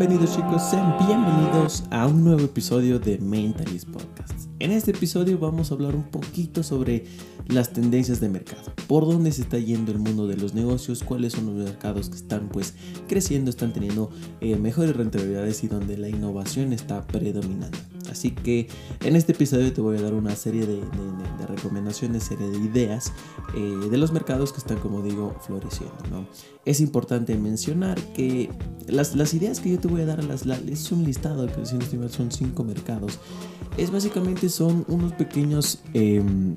Bienvenidos chicos, sean bienvenidos a un nuevo episodio de Mentalist Podcast. En este episodio vamos a hablar un poquito sobre las tendencias de mercado, por dónde se está yendo el mundo de los negocios, cuáles son los mercados que están pues creciendo, están teniendo eh, mejores rentabilidades y donde la innovación está predominando. Así que en este episodio te voy a dar una serie de, recomendaciones, serie de ideas eh, de los mercados que están, como digo, floreciendo. ¿no? Es importante mencionar que las, las, ideas que yo te voy a dar, las, es un listado que si no son cinco mercados. Es básicamente son unos pequeños... Em,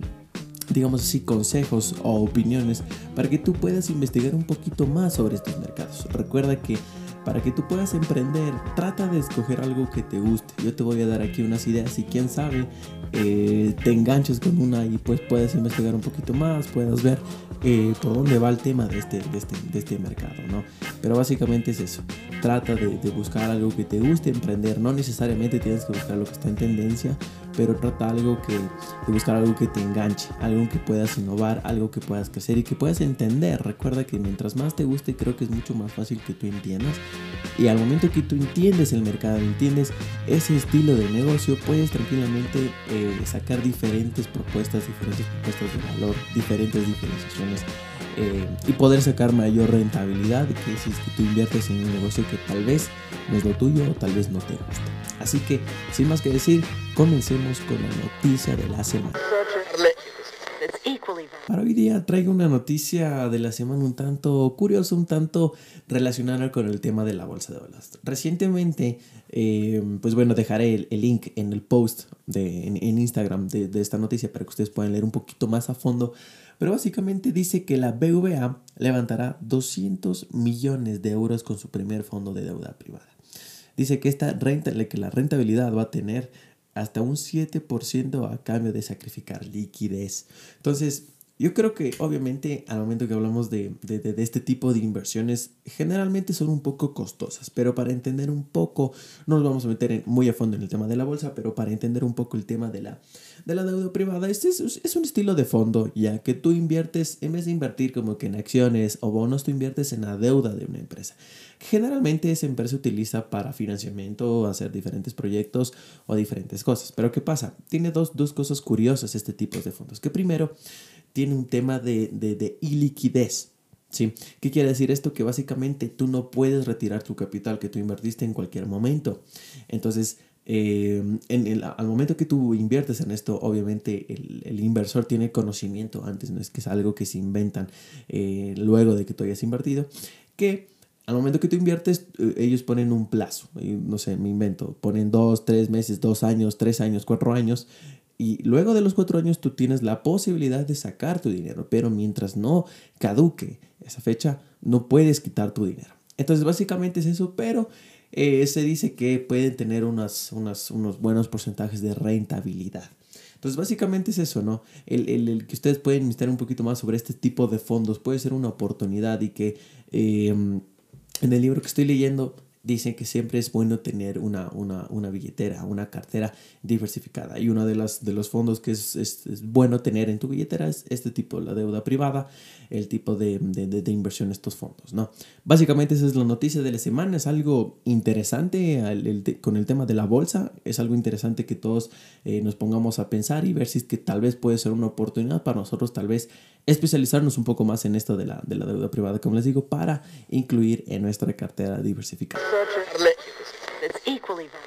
digamos así, consejos o opiniones para que tú puedas investigar un poquito más sobre estos mercados. Recuerda que para que tú puedas emprender, trata de escoger algo que te guste. Yo te voy a dar aquí unas ideas y quién sabe, eh, te enganches con una y pues puedes investigar un poquito más, puedas ver eh, por dónde va el tema de este, de este, de este mercado, ¿no? Pero básicamente es eso. Trata de, de, buscar algo que te guste, emprender. No necesariamente tienes que buscar lo que está en tendencia, pero trata algo que, de buscar algo que te enganche, algo que puedas innovar, algo que puedas crecer y que puedas entender. Recuerda que mientras más te guste, creo que es mucho más fácil que tú entiendas. Y al momento que tú entiendes el mercado, entiendes ese estilo de negocio, puedes tranquilamente eh, sacar diferentes propuestas, diferentes propuestas de valor, diferentes diferenciaciones eh, y poder sacar mayor rentabilidad que si es que tú inviertes en un negocio que tal vez no es lo tuyo o tal vez no te gusta. Así que, sin más que decir, comencemos con la noticia de la semana. Para hoy día traigo una noticia de la semana un tanto curiosa, un tanto relacionada con el tema de la bolsa de valores. Recientemente, eh, pues bueno, dejaré el, link en el post de, en, Instagram de, de, esta noticia para que ustedes puedan leer un poquito más a fondo pero básicamente dice que la BVA levantará 200 millones de euros con su primer fondo de deuda privada. Dice que, esta renta, que la rentabilidad va a tener hasta un 7% a cambio de sacrificar liquidez. Entonces, yo creo que obviamente al momento que hablamos de, este tipo de inversiones, generalmente son un poco costosas, pero para entender un poco, no nos vamos a meter muy a fondo en el tema de la bolsa, pero para entender un poco el tema de la, de la deuda privada, este es, es un estilo de fondo, ya que tú inviertes, en vez de invertir como que en acciones o bonos, tú inviertes en la deuda de una empresa. Generalmente esa empresa utiliza para financiamiento, hacer diferentes proyectos o diferentes cosas. Pero ¿qué pasa? Tiene dos, dos cosas curiosas este tipo de fondos. Que primero, tiene un tema de, de, iliquidez. ¿Sí? ¿Qué quiere decir esto? Que básicamente tú no puedes retirar tu capital que tú invertiste en cualquier momento. Entonces, eh, en el, al momento que tú inviertes en esto, obviamente el, el, inversor tiene conocimiento antes, no es que es algo que se inventan eh, luego de que tú hayas invertido, que al momento que tú inviertes, eh, ellos ponen un plazo, no sé, me invento, ponen dos, tres meses, dos años, tres años, cuatro años, y luego de los cuatro años tú tienes la posibilidad de sacar tu dinero, pero mientras no caduque esa fecha, no puedes quitar tu dinero. Entonces básicamente es eso, pero eh, se dice que pueden tener unas, unas, unos buenos porcentajes de rentabilidad. Entonces básicamente es eso, ¿no? El, el, el, que ustedes pueden investigar un poquito más sobre este tipo de fondos puede ser una oportunidad y que eh, en el libro que estoy leyendo dicen que siempre es bueno tener una, una, una billetera, una cartera diversificada. Y uno de, las, de los fondos que es, es, es, bueno tener en tu billetera es este tipo, la deuda privada, el tipo de, de, de, inversión estos fondos. ¿no? Básicamente esa es la noticia de la semana, es algo interesante el, con el tema de la bolsa, es algo interesante que todos eh, nos pongamos a pensar y ver si es que tal vez puede ser una oportunidad para nosotros tal vez especializarnos un poco más en esto de la, de la deuda privada, como les digo, para incluir en nuestra cartera diversificada.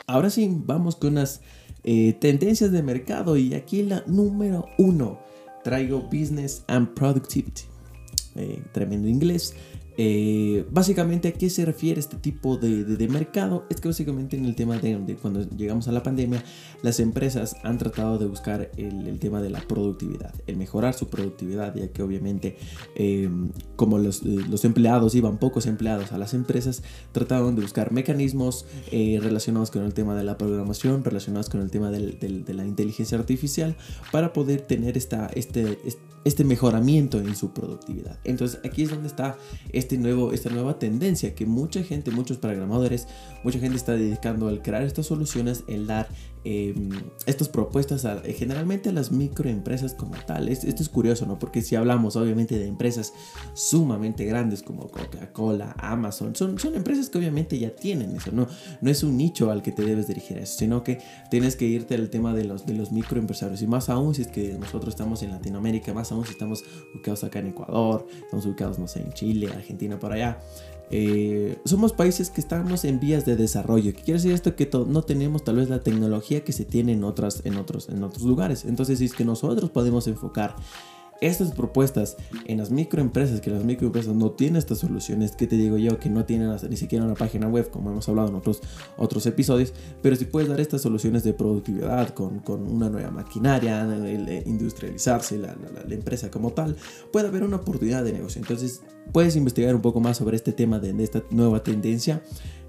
Ahora sí, vamos con unas eh, tendencias de mercado y aquí la número uno traigo Business and Productivity. Eh, tremendo inglés. Eh, básicamente, ¿a qué se refiere este tipo de, de, mercado? Es que básicamente en el tema de, cuando llegamos a la pandemia, las empresas han tratado de buscar el, tema de la productividad, el mejorar su productividad, ya que obviamente eh, como los, eh, los, empleados iban pocos empleados a las empresas, trataron de buscar mecanismos relacionados con el tema de la programación, relacionados con el tema de la inteligencia artificial, para poder tener esta, este, este mejoramiento en su productividad. Entonces aquí es donde está este nuevo, esta nueva tendencia que mucha gente, muchos programadores, mucha gente está dedicando al crear estas soluciones, el dar em, estas propuestas a, generalmente a las microempresas como tal. Esto, es curioso, ¿no? Porque si hablamos obviamente de empresas sumamente grandes como Coca-Cola, Amazon, son, son empresas que obviamente ya tienen eso, ¿no? No es un nicho al que te debes dirigir eso, sino que tienes que irte al tema de los, de los microempresarios. Y más aún si es que nosotros estamos en Latinoamérica, más aún si estamos ubicados acá en Ecuador, estamos ubicados, no sé, en Chile, Argentina, por allá. Eh, somos países que estamos en vías de desarrollo. ¿Qué quiere decir esto? Que no tenemos tal vez la tecnología que se tiene en, otras, en, otros, en otros lugares. Entonces, si es que nosotros podemos enfocar estas propuestas en las microempresas, que las microempresas no tienen estas soluciones, que te digo yo, que no tienen ni siquiera una página web, como hemos hablado en otros, otros episodios, pero si puedes dar estas soluciones de productividad con, con una nueva maquinaria, industrializarse la, la, empresa como tal, puede haber una oportunidad de negocio. Entonces, puedes investigar un poco más sobre este tema de, de esta nueva tendencia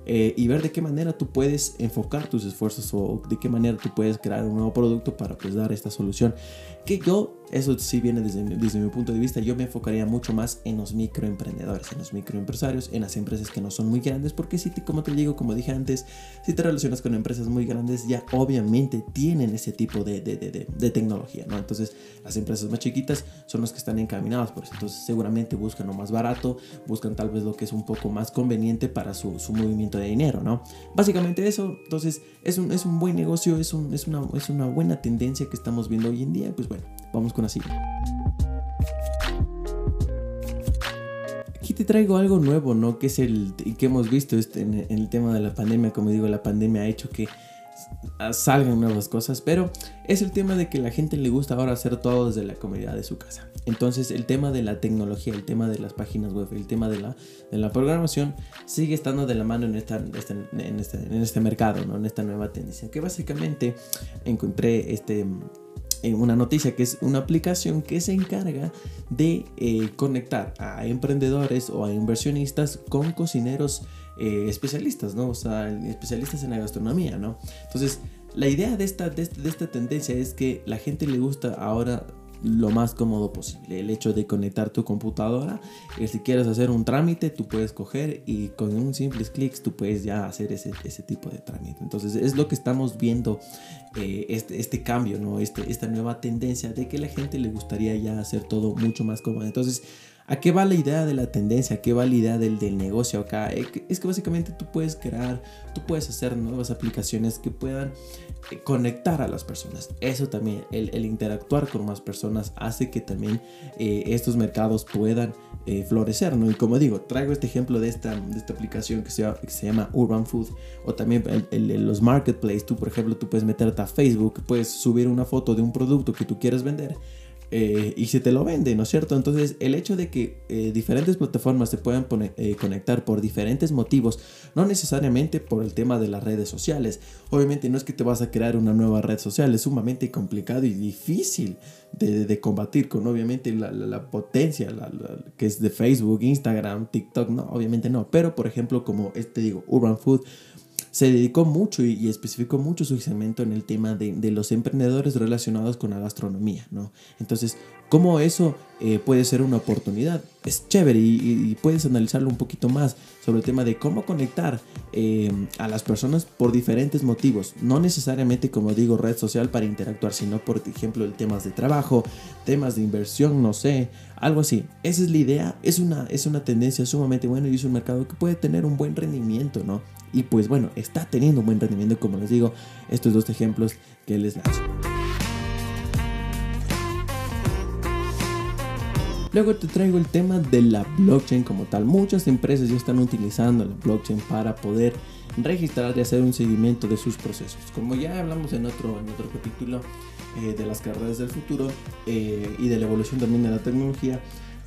eh, y ver de qué manera tú puedes enfocar tus esfuerzos o de qué manera tú puedes crear un nuevo producto para pues dar esta solución. Que yo, eso sí viene desde, desde mi punto de vista, yo me enfocaría mucho más en los microemprendedores, en los microempresarios, en las empresas que no son muy grandes, porque si, te, como te digo, como dije antes, si te relacionas con empresas muy grandes, ya obviamente tienen ese tipo de, de, de, de tecnología, ¿no? Entonces, las empresas más chiquitas son las que están encaminadas por eso. Entonces, seguramente buscan lo más barato, buscan tal vez lo que es un poco más conveniente para su, su movimiento de dinero, ¿no? Básicamente eso, entonces es un, es un buen negocio, es, un, es, una, es una buena tendencia que estamos viendo hoy en día, pues bueno, vamos con así. Aquí te traigo algo nuevo, ¿no? Que es el que hemos visto este, en, el tema de la pandemia, como digo, la pandemia ha hecho que salgan nuevas cosas, pero es el tema de que la gente le gusta ahora hacer todo desde la comodidad de su casa. Entonces el tema de la tecnología, el tema de las páginas web, el tema de la, de la programación sigue estando de la mano en, esta, este, en, este, en este mercado, ¿no? en esta nueva tendencia, que básicamente encontré este en una noticia que es una aplicación que se encarga de eh, conectar a emprendedores o a inversionistas con cocineros eh, especialistas, ¿no? O sea, especialistas en la gastronomía, ¿no? Entonces, la idea de esta, de esta tendencia es que la gente le gusta ahora lo más cómodo posible. El hecho de conectar tu computadora, eh, si quieres hacer un trámite, tú puedes coger y con un simples clics tú puedes ya hacer ese, ese tipo de trámite. Entonces es lo que estamos viendo, eh, este, este cambio, ¿no? Este, esta nueva tendencia de que la gente le gustaría ya hacer todo mucho más cómodo. Entonces ¿A qué va la idea de la tendencia? ¿A qué va la idea del, del negocio acá? Eh, es que básicamente tú puedes crear, tú puedes hacer nuevas aplicaciones que puedan eh, conectar a las personas. Eso también, el, interactuar con más personas hace que también eh, estos mercados puedan florecer, ¿no? Y como digo, traigo este ejemplo de esta, de esta aplicación que se, que se llama Urban Food o también los marketplaces. Tú, por ejemplo, tú puedes meterte a Facebook, puedes subir una foto de un producto que tú quieres vender eh, y se te lo vende, ¿no es cierto? Entonces, el hecho de que eh, diferentes plataformas se puedan eh, conectar por diferentes motivos, no necesariamente por el tema de las redes sociales. Obviamente, no es que te vas a crear una nueva red social, es sumamente complicado y difícil de, combatir con, obviamente, la, potencia que es de Facebook, Instagram, TikTok, no, obviamente no. Pero, por ejemplo, como este digo, Urban Food se dedicó mucho y, especificó mucho su segmento en el tema de, los emprendedores relacionados con la gastronomía, ¿no? Entonces, ¿cómo eso eh, puede ser una oportunidad? Es chévere y, puedes analizarlo un poquito más sobre el tema de cómo conectar eh, a las personas por diferentes motivos, no necesariamente, como digo, red social para interactuar, sino por ejemplo, temas de trabajo, temas de inversión, no sé, algo así. Esa es la idea, es una, es una tendencia sumamente buena y es un mercado que puede tener un buen rendimiento, ¿no? Y pues bueno, está teniendo un buen rendimiento, como les digo, estos dos ejemplos que les lanzo. Luego te traigo el tema de la blockchain como tal. Muchas empresas ya están utilizando la blockchain para poder registrar y hacer un seguimiento de sus procesos. Como ya hablamos en otro, en otro capítulo eh, de las carreras del futuro eh, y de la evolución también de la tecnología,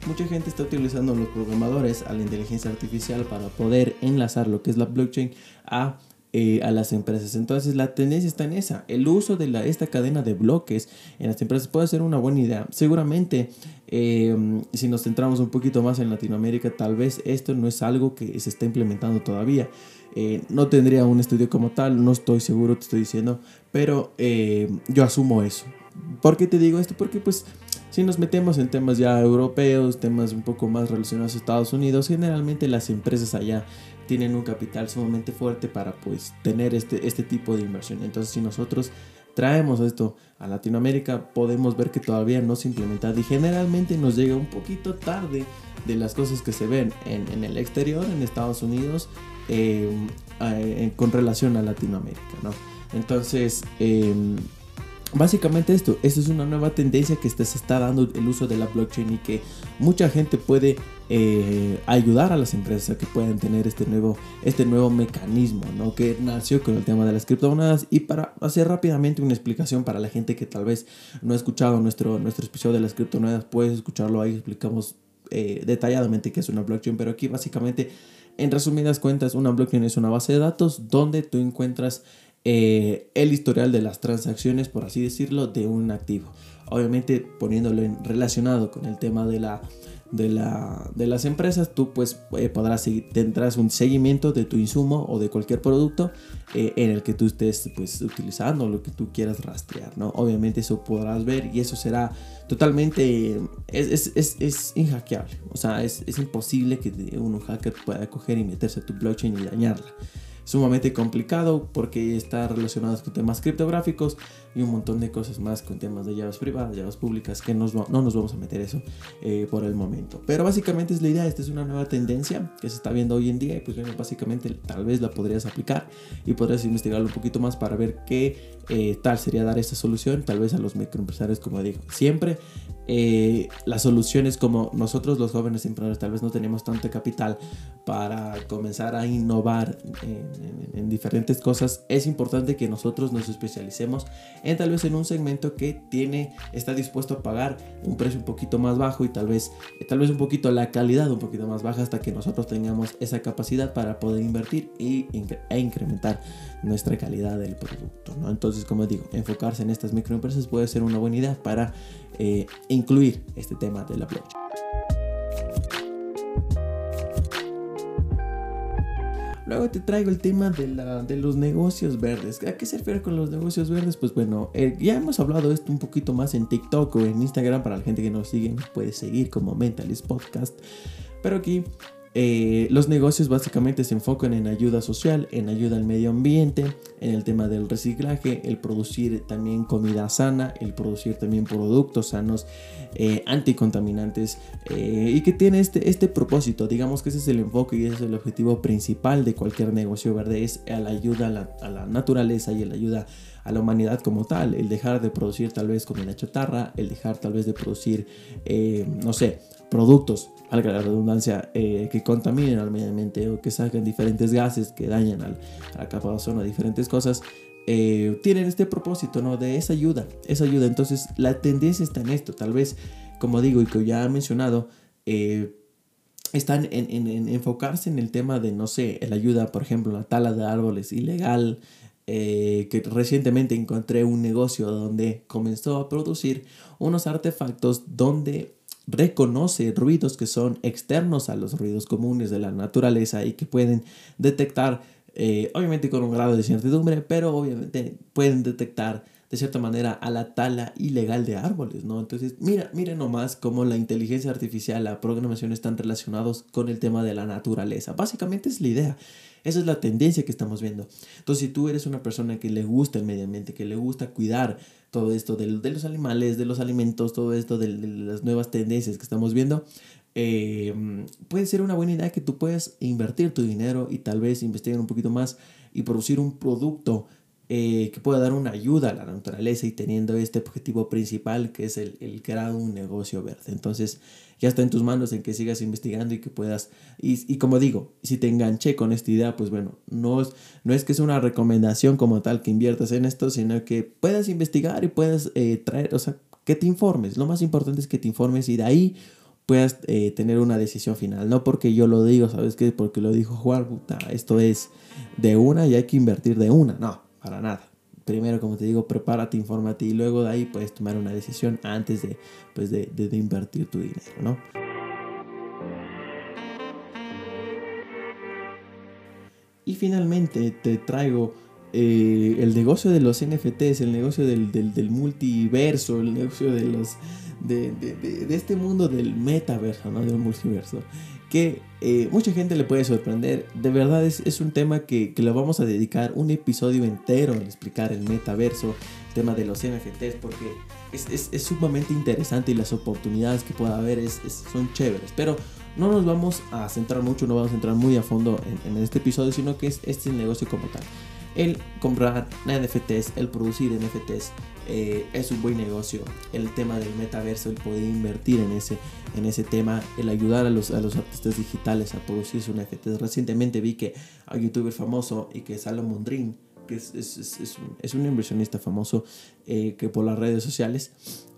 mucha gente está utilizando los programadores a la inteligencia artificial para poder enlazar lo que es la blockchain a, eh, a las empresas. Entonces la tendencia está en esa. El uso de la, esta cadena de bloques en las empresas puede ser una buena idea. Seguramente eh, si nos centramos un poquito más en Latinoamérica, tal vez esto no es algo que se está implementando todavía. Eh, no tendría un estudio como tal, no estoy seguro, te estoy diciendo, pero yo asumo eso. ¿Por qué te digo esto? Porque pues si nos metemos en temas ya europeos, temas un poco más relacionados a Estados Unidos, generalmente las empresas allá tienen un capital sumamente fuerte para pues tener este, este tipo de inversión. Entonces si nosotros traemos esto a Latinoamérica, podemos ver que todavía no se implementa y generalmente nos llega un poquito tarde de las cosas que se ven en, el exterior, en Estados Unidos, eh, eh, con relación a Latinoamérica, ¿no? Entonces, em, Básicamente esto, esto es una nueva tendencia que se está dando el uso de la blockchain y que mucha gente puede eh, ayudar a las empresas que puedan tener este nuevo, este nuevo mecanismo ¿no? que nació con el tema de las criptomonedas y para hacer rápidamente una explicación para la gente que tal vez no ha escuchado nuestro, nuestro episodio de las criptomonedas, puedes escucharlo ahí, explicamos eh, detalladamente qué es una blockchain, pero aquí básicamente en resumidas cuentas una blockchain es una base de datos donde tú encuentras eh, el historial de las transacciones, por así decirlo, de un activo. Obviamente poniéndolo en, relacionado con el tema de la de, la, de las empresas, tú pues eh, podrás tendrás un seguimiento de tu insumo o de cualquier producto eh, en el que tú estés pues utilizando lo que tú quieras rastrear, ¿no? Obviamente eso podrás ver y eso será totalmente, es, es, es, inhackeable, o sea, es, es imposible que un hacker pueda coger y meterse a tu blockchain y dañarla sumamente complicado porque está relacionado con temas criptográficos y un montón de cosas más con temas de llaves privadas, llaves públicas, que no nos vamos a meter eso eh, por el momento. Pero básicamente es la idea, esta es una nueva tendencia que se está viendo hoy en día y pues bueno, básicamente tal vez la podrías aplicar y podrías investigarlo un poquito más para ver qué eh, tal sería dar esta solución, tal vez a los microempresarios, como digo, siempre eh, las soluciones como nosotros los jóvenes emprendedores tal vez no tenemos tanto capital para comenzar a innovar en, en diferentes cosas, es importante que nosotros nos especialicemos en tal vez en un segmento que tiene, está dispuesto a pagar un precio un poquito más bajo y tal vez, tal vez un poquito la calidad un poquito más baja hasta que nosotros tengamos esa capacidad para poder invertir y, e incrementar nuestra calidad del producto. ¿no? Entonces, como digo, enfocarse en estas microempresas puede ser una buena idea para eh, incluir este tema de la blockchain. Luego te traigo el tema de, la, de los negocios verdes. ¿A qué se refiere con los negocios verdes? Pues bueno, eh, ya hemos hablado de esto un poquito más en TikTok o en Instagram. Para la gente que nos sigue, nos puede seguir como Mentalist Podcast. Pero aquí eh, los negocios básicamente se enfocan en ayuda social, en ayuda al medio ambiente, en el tema del reciclaje, el producir también comida sana, el producir también productos sanos, eh, anticontaminantes eh, y que tiene este, este propósito. Digamos que ese es el enfoque y ese es el objetivo principal de cualquier negocio verde, es la ayuda a la, a la naturaleza y la ayuda a la humanidad como tal, el dejar de producir tal vez comida chatarra, el dejar tal vez de producir, no sé, productos, valga la redundancia, eh, que contaminen al medio ambiente o que saquen diferentes gases que dañan al, a la capa de ozono, diferentes cosas, eh, tienen este propósito, ¿no? De esa ayuda, esa ayuda. Entonces, la tendencia está en esto, tal vez, como digo y que ya he mencionado, eh, están en, en, enfocarse en el tema de, no sé, la ayuda, por ejemplo, la tala de árboles ilegal, que recientemente encontré un negocio donde comenzó a producir unos artefactos donde reconoce ruidos que son externos a los ruidos comunes de la naturaleza y que pueden detectar, eh, obviamente con un grado de certidumbre, pero obviamente pueden detectar de cierta manera a la tala ilegal de árboles, ¿no? Entonces, mira, mira nomás cómo la inteligencia artificial, la programación están relacionados con el tema de la naturaleza. Básicamente es la idea. Esa es la tendencia que estamos viendo. Entonces, si tú eres una persona que le gusta el medio ambiente, que le gusta cuidar todo esto de, los animales, de los alimentos, todo esto de, las nuevas tendencias que estamos viendo, eh, puede ser una buena idea que tú puedas invertir tu dinero y tal vez investigar un poquito más y producir un producto eh, que pueda dar una ayuda a la naturaleza y teniendo este objetivo principal que es el, el crear un negocio verde. Entonces, ya está en tus manos en que sigas investigando y que puedas, y, como digo, si te enganché con esta idea, pues bueno, no no es que es una recomendación como tal que inviertas en esto, sino que puedas investigar y puedas eh, traer, o sea, que te informes. Lo más importante es que te informes y de ahí puedas eh, tener una decisión final. No porque yo lo digo, ¿sabes qué? Porque lo dijo Juan, puta, esto es de una y hay que invertir de una. No, para nada primero, como te digo, prepárate, infórmate y luego de ahí puedes tomar una decisión antes de, pues de, de, invertir tu dinero, ¿no? Y finalmente te traigo eh, el negocio de los NFTs, el negocio del, del, multiverso, el negocio de los de, de, este mundo del metaverso, ¿no? Del multiverso. Que eh, mucha gente le puede sorprender. De verdad es, es un tema que, que, lo vamos a dedicar un episodio entero en explicar el metaverso, el tema de los NFTs, porque es, es, es sumamente interesante y las oportunidades que pueda haber son chéveres. Pero no nos vamos a centrar mucho, no vamos a entrar muy a fondo en, en este episodio, sino que es este negocio como tal. El comprar NFTs, el producir NFTs eh, es un buen negocio. El tema del metaverso, el poder invertir en ese, en ese tema, el ayudar a los, a los artistas digitales a producir sus NFTs. Recientemente vi que a un youtuber famoso y que Salomon Dream, que es, es, es, un, es un, inversionista famoso eh, que por las redes sociales,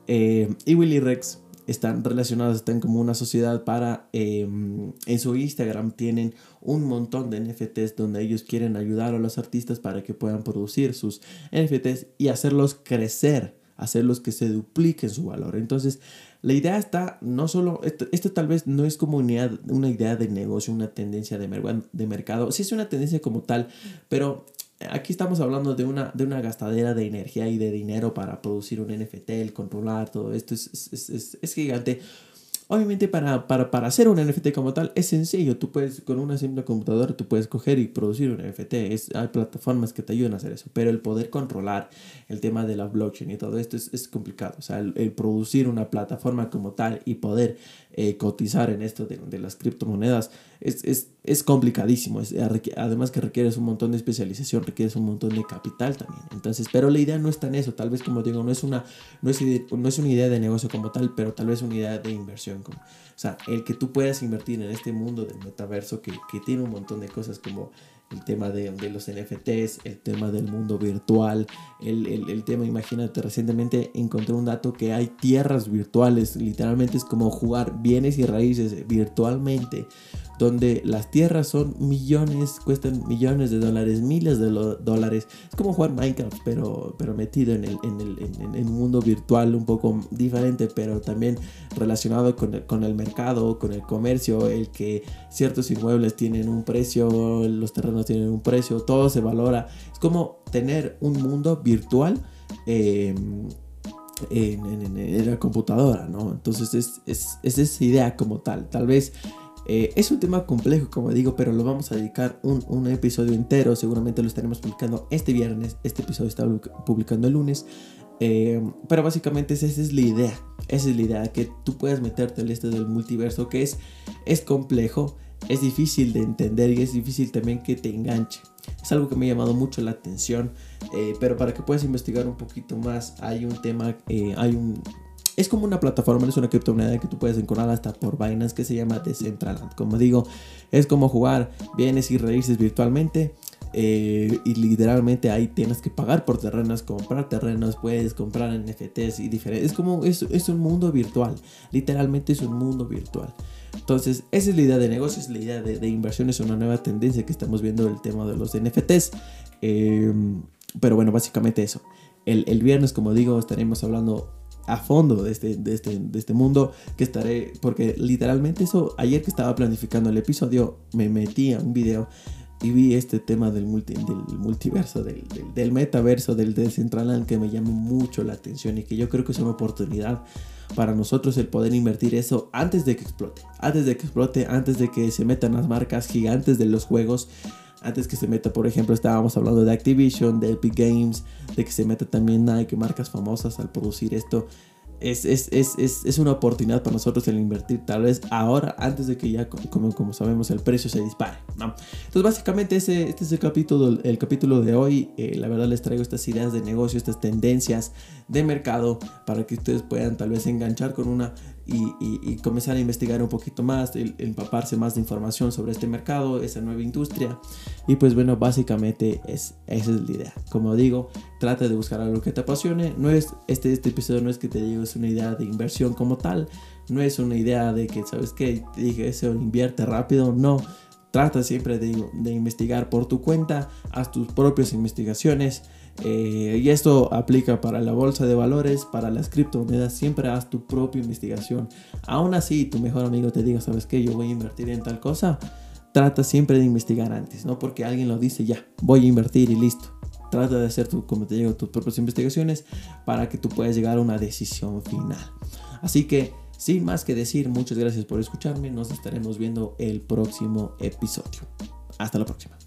eh, y Willy Rex están relacionados, están como una sociedad para, em, en su Instagram tienen un montón de NFTs donde ellos quieren ayudar a los artistas para que puedan producir sus NFTs y hacerlos crecer, hacerlos que se dupliquen su valor. Entonces, la idea está no solo, esto, tal vez no es como una, idea de negocio, una tendencia de, de mercado, sí es una tendencia como tal, pero aquí estamos hablando de una, de una gastadera de energía y de dinero para producir un NFT, el controlar todo esto es, es, es, es gigante. Obviamente para, para, para, hacer un NFT como tal es sencillo, tú puedes con una simple computadora tú puedes coger y producir un NFT, es, hay plataformas que te ayudan a hacer eso, pero el poder controlar el tema de la blockchain y todo esto es, complicado, o sea, el, producir una plataforma como tal y poder eh, cotizar en esto de, de las criptomonedas es, es, es complicadísimo. Es, además que requieres un montón de especialización, requieres un montón de capital también. Entonces, pero la idea no está en eso. Tal vez, como digo, no es una, no es, no es una idea de negocio como tal, pero tal vez una idea de inversión. Como, o sea, el que tú puedas invertir en este mundo del metaverso que, que tiene un montón de cosas como el tema de, los NFTs, el tema del mundo virtual, el, el, el, tema, imagínate, recientemente encontré un dato que hay tierras virtuales, literalmente es como jugar bienes y raíces virtualmente donde las tierras son millones, cuestan millones de dólares, miles de dólares. Es como jugar Minecraft, pero, pero metido en el, en, el, en, un mundo virtual un poco diferente, pero también relacionado con el, con el mercado, con el comercio, el que ciertos inmuebles tienen un precio, los terrenos tienen un precio, todo se valora. Es como tener un mundo virtual. Em, en, en, la computadora, ¿no? Entonces es, es, es, esa idea como tal. Tal vez eh, es un tema complejo, como digo, pero lo vamos a dedicar un, episodio entero. Seguramente lo estaremos publicando este viernes. Este episodio está publicando el lunes. Eh, pero básicamente esa es la idea. Esa es la idea, que tú puedas meterte en este del multiverso, que es, complejo, es difícil de entender y es difícil también que te enganche. Es algo que me ha llamado mucho la atención, eh, pero para que puedas investigar un poquito más, hay un tema, hay un, es como una plataforma, es una criptomoneda que tú puedes encontrar hasta por vainas que se llama Decentraland. Como digo, es como jugar bienes y raíces virtualmente. Eh, y literalmente ahí tienes que pagar por terrenos, comprar terrenos, puedes comprar NFTs y diferentes. Es como, es, es un mundo virtual. Literalmente es un mundo virtual. Entonces, esa es la idea de negocio, es la idea de, de inversión, es una nueva tendencia que estamos viendo el tema de los NFTs. Eh, pero bueno, básicamente eso. El, el viernes, como digo, estaremos hablando a fondo de este, de este, de este mundo que estaré, porque literalmente eso, ayer que estaba planificando el episodio, me metí a un video y vi este tema del, multi, del multiverso, del, del, metaverso, del Decentraland que me llamó mucho la atención y que yo creo que es una oportunidad para nosotros el poder invertir eso antes de que explote, antes de que explote, antes de que se metan las marcas gigantes de los juegos antes que se meta, por ejemplo, estábamos hablando de Activision, de Epic Games, de que se meta también Nike, marcas famosas al producir esto es, es, es, es, una oportunidad para nosotros el invertir tal vez ahora antes de que ya como, como sabemos el precio se dispare ¿no? entonces básicamente ese, este es el capítulo, el capítulo de hoy eh, la verdad les traigo estas ideas de negocio estas tendencias de mercado para que ustedes puedan tal vez enganchar con una y, y, comenzar a investigar un poquito más, el, empaparse más de información sobre este mercado, esa nueva industria. Y pues bueno, básicamente es, esa es la idea. Como digo, trata de buscar algo que te apasione. No es, este, este episodio no es que te digo, es una idea de inversión como tal. No es una idea de que, ¿sabes qué? Te dije eso, invierte rápido. No. Trata siempre de, de investigar por tu cuenta, haz tus propias investigaciones eh, y esto aplica para la bolsa de valores, para las criptomonedas. Siempre haz tu propia investigación. Aún así, tu mejor amigo te diga, ¿sabes qué? Yo voy a invertir en tal cosa. Trata siempre de investigar antes, no porque alguien lo dice, ya, voy a invertir y listo. trata de hacer, tu, como te digo, tus propias investigaciones para que tú puedas llegar a una decisión final. Así que, sin más que decir, muchas gracias por escucharme. Nos estaremos viendo el próximo episodio. Hasta la próxima.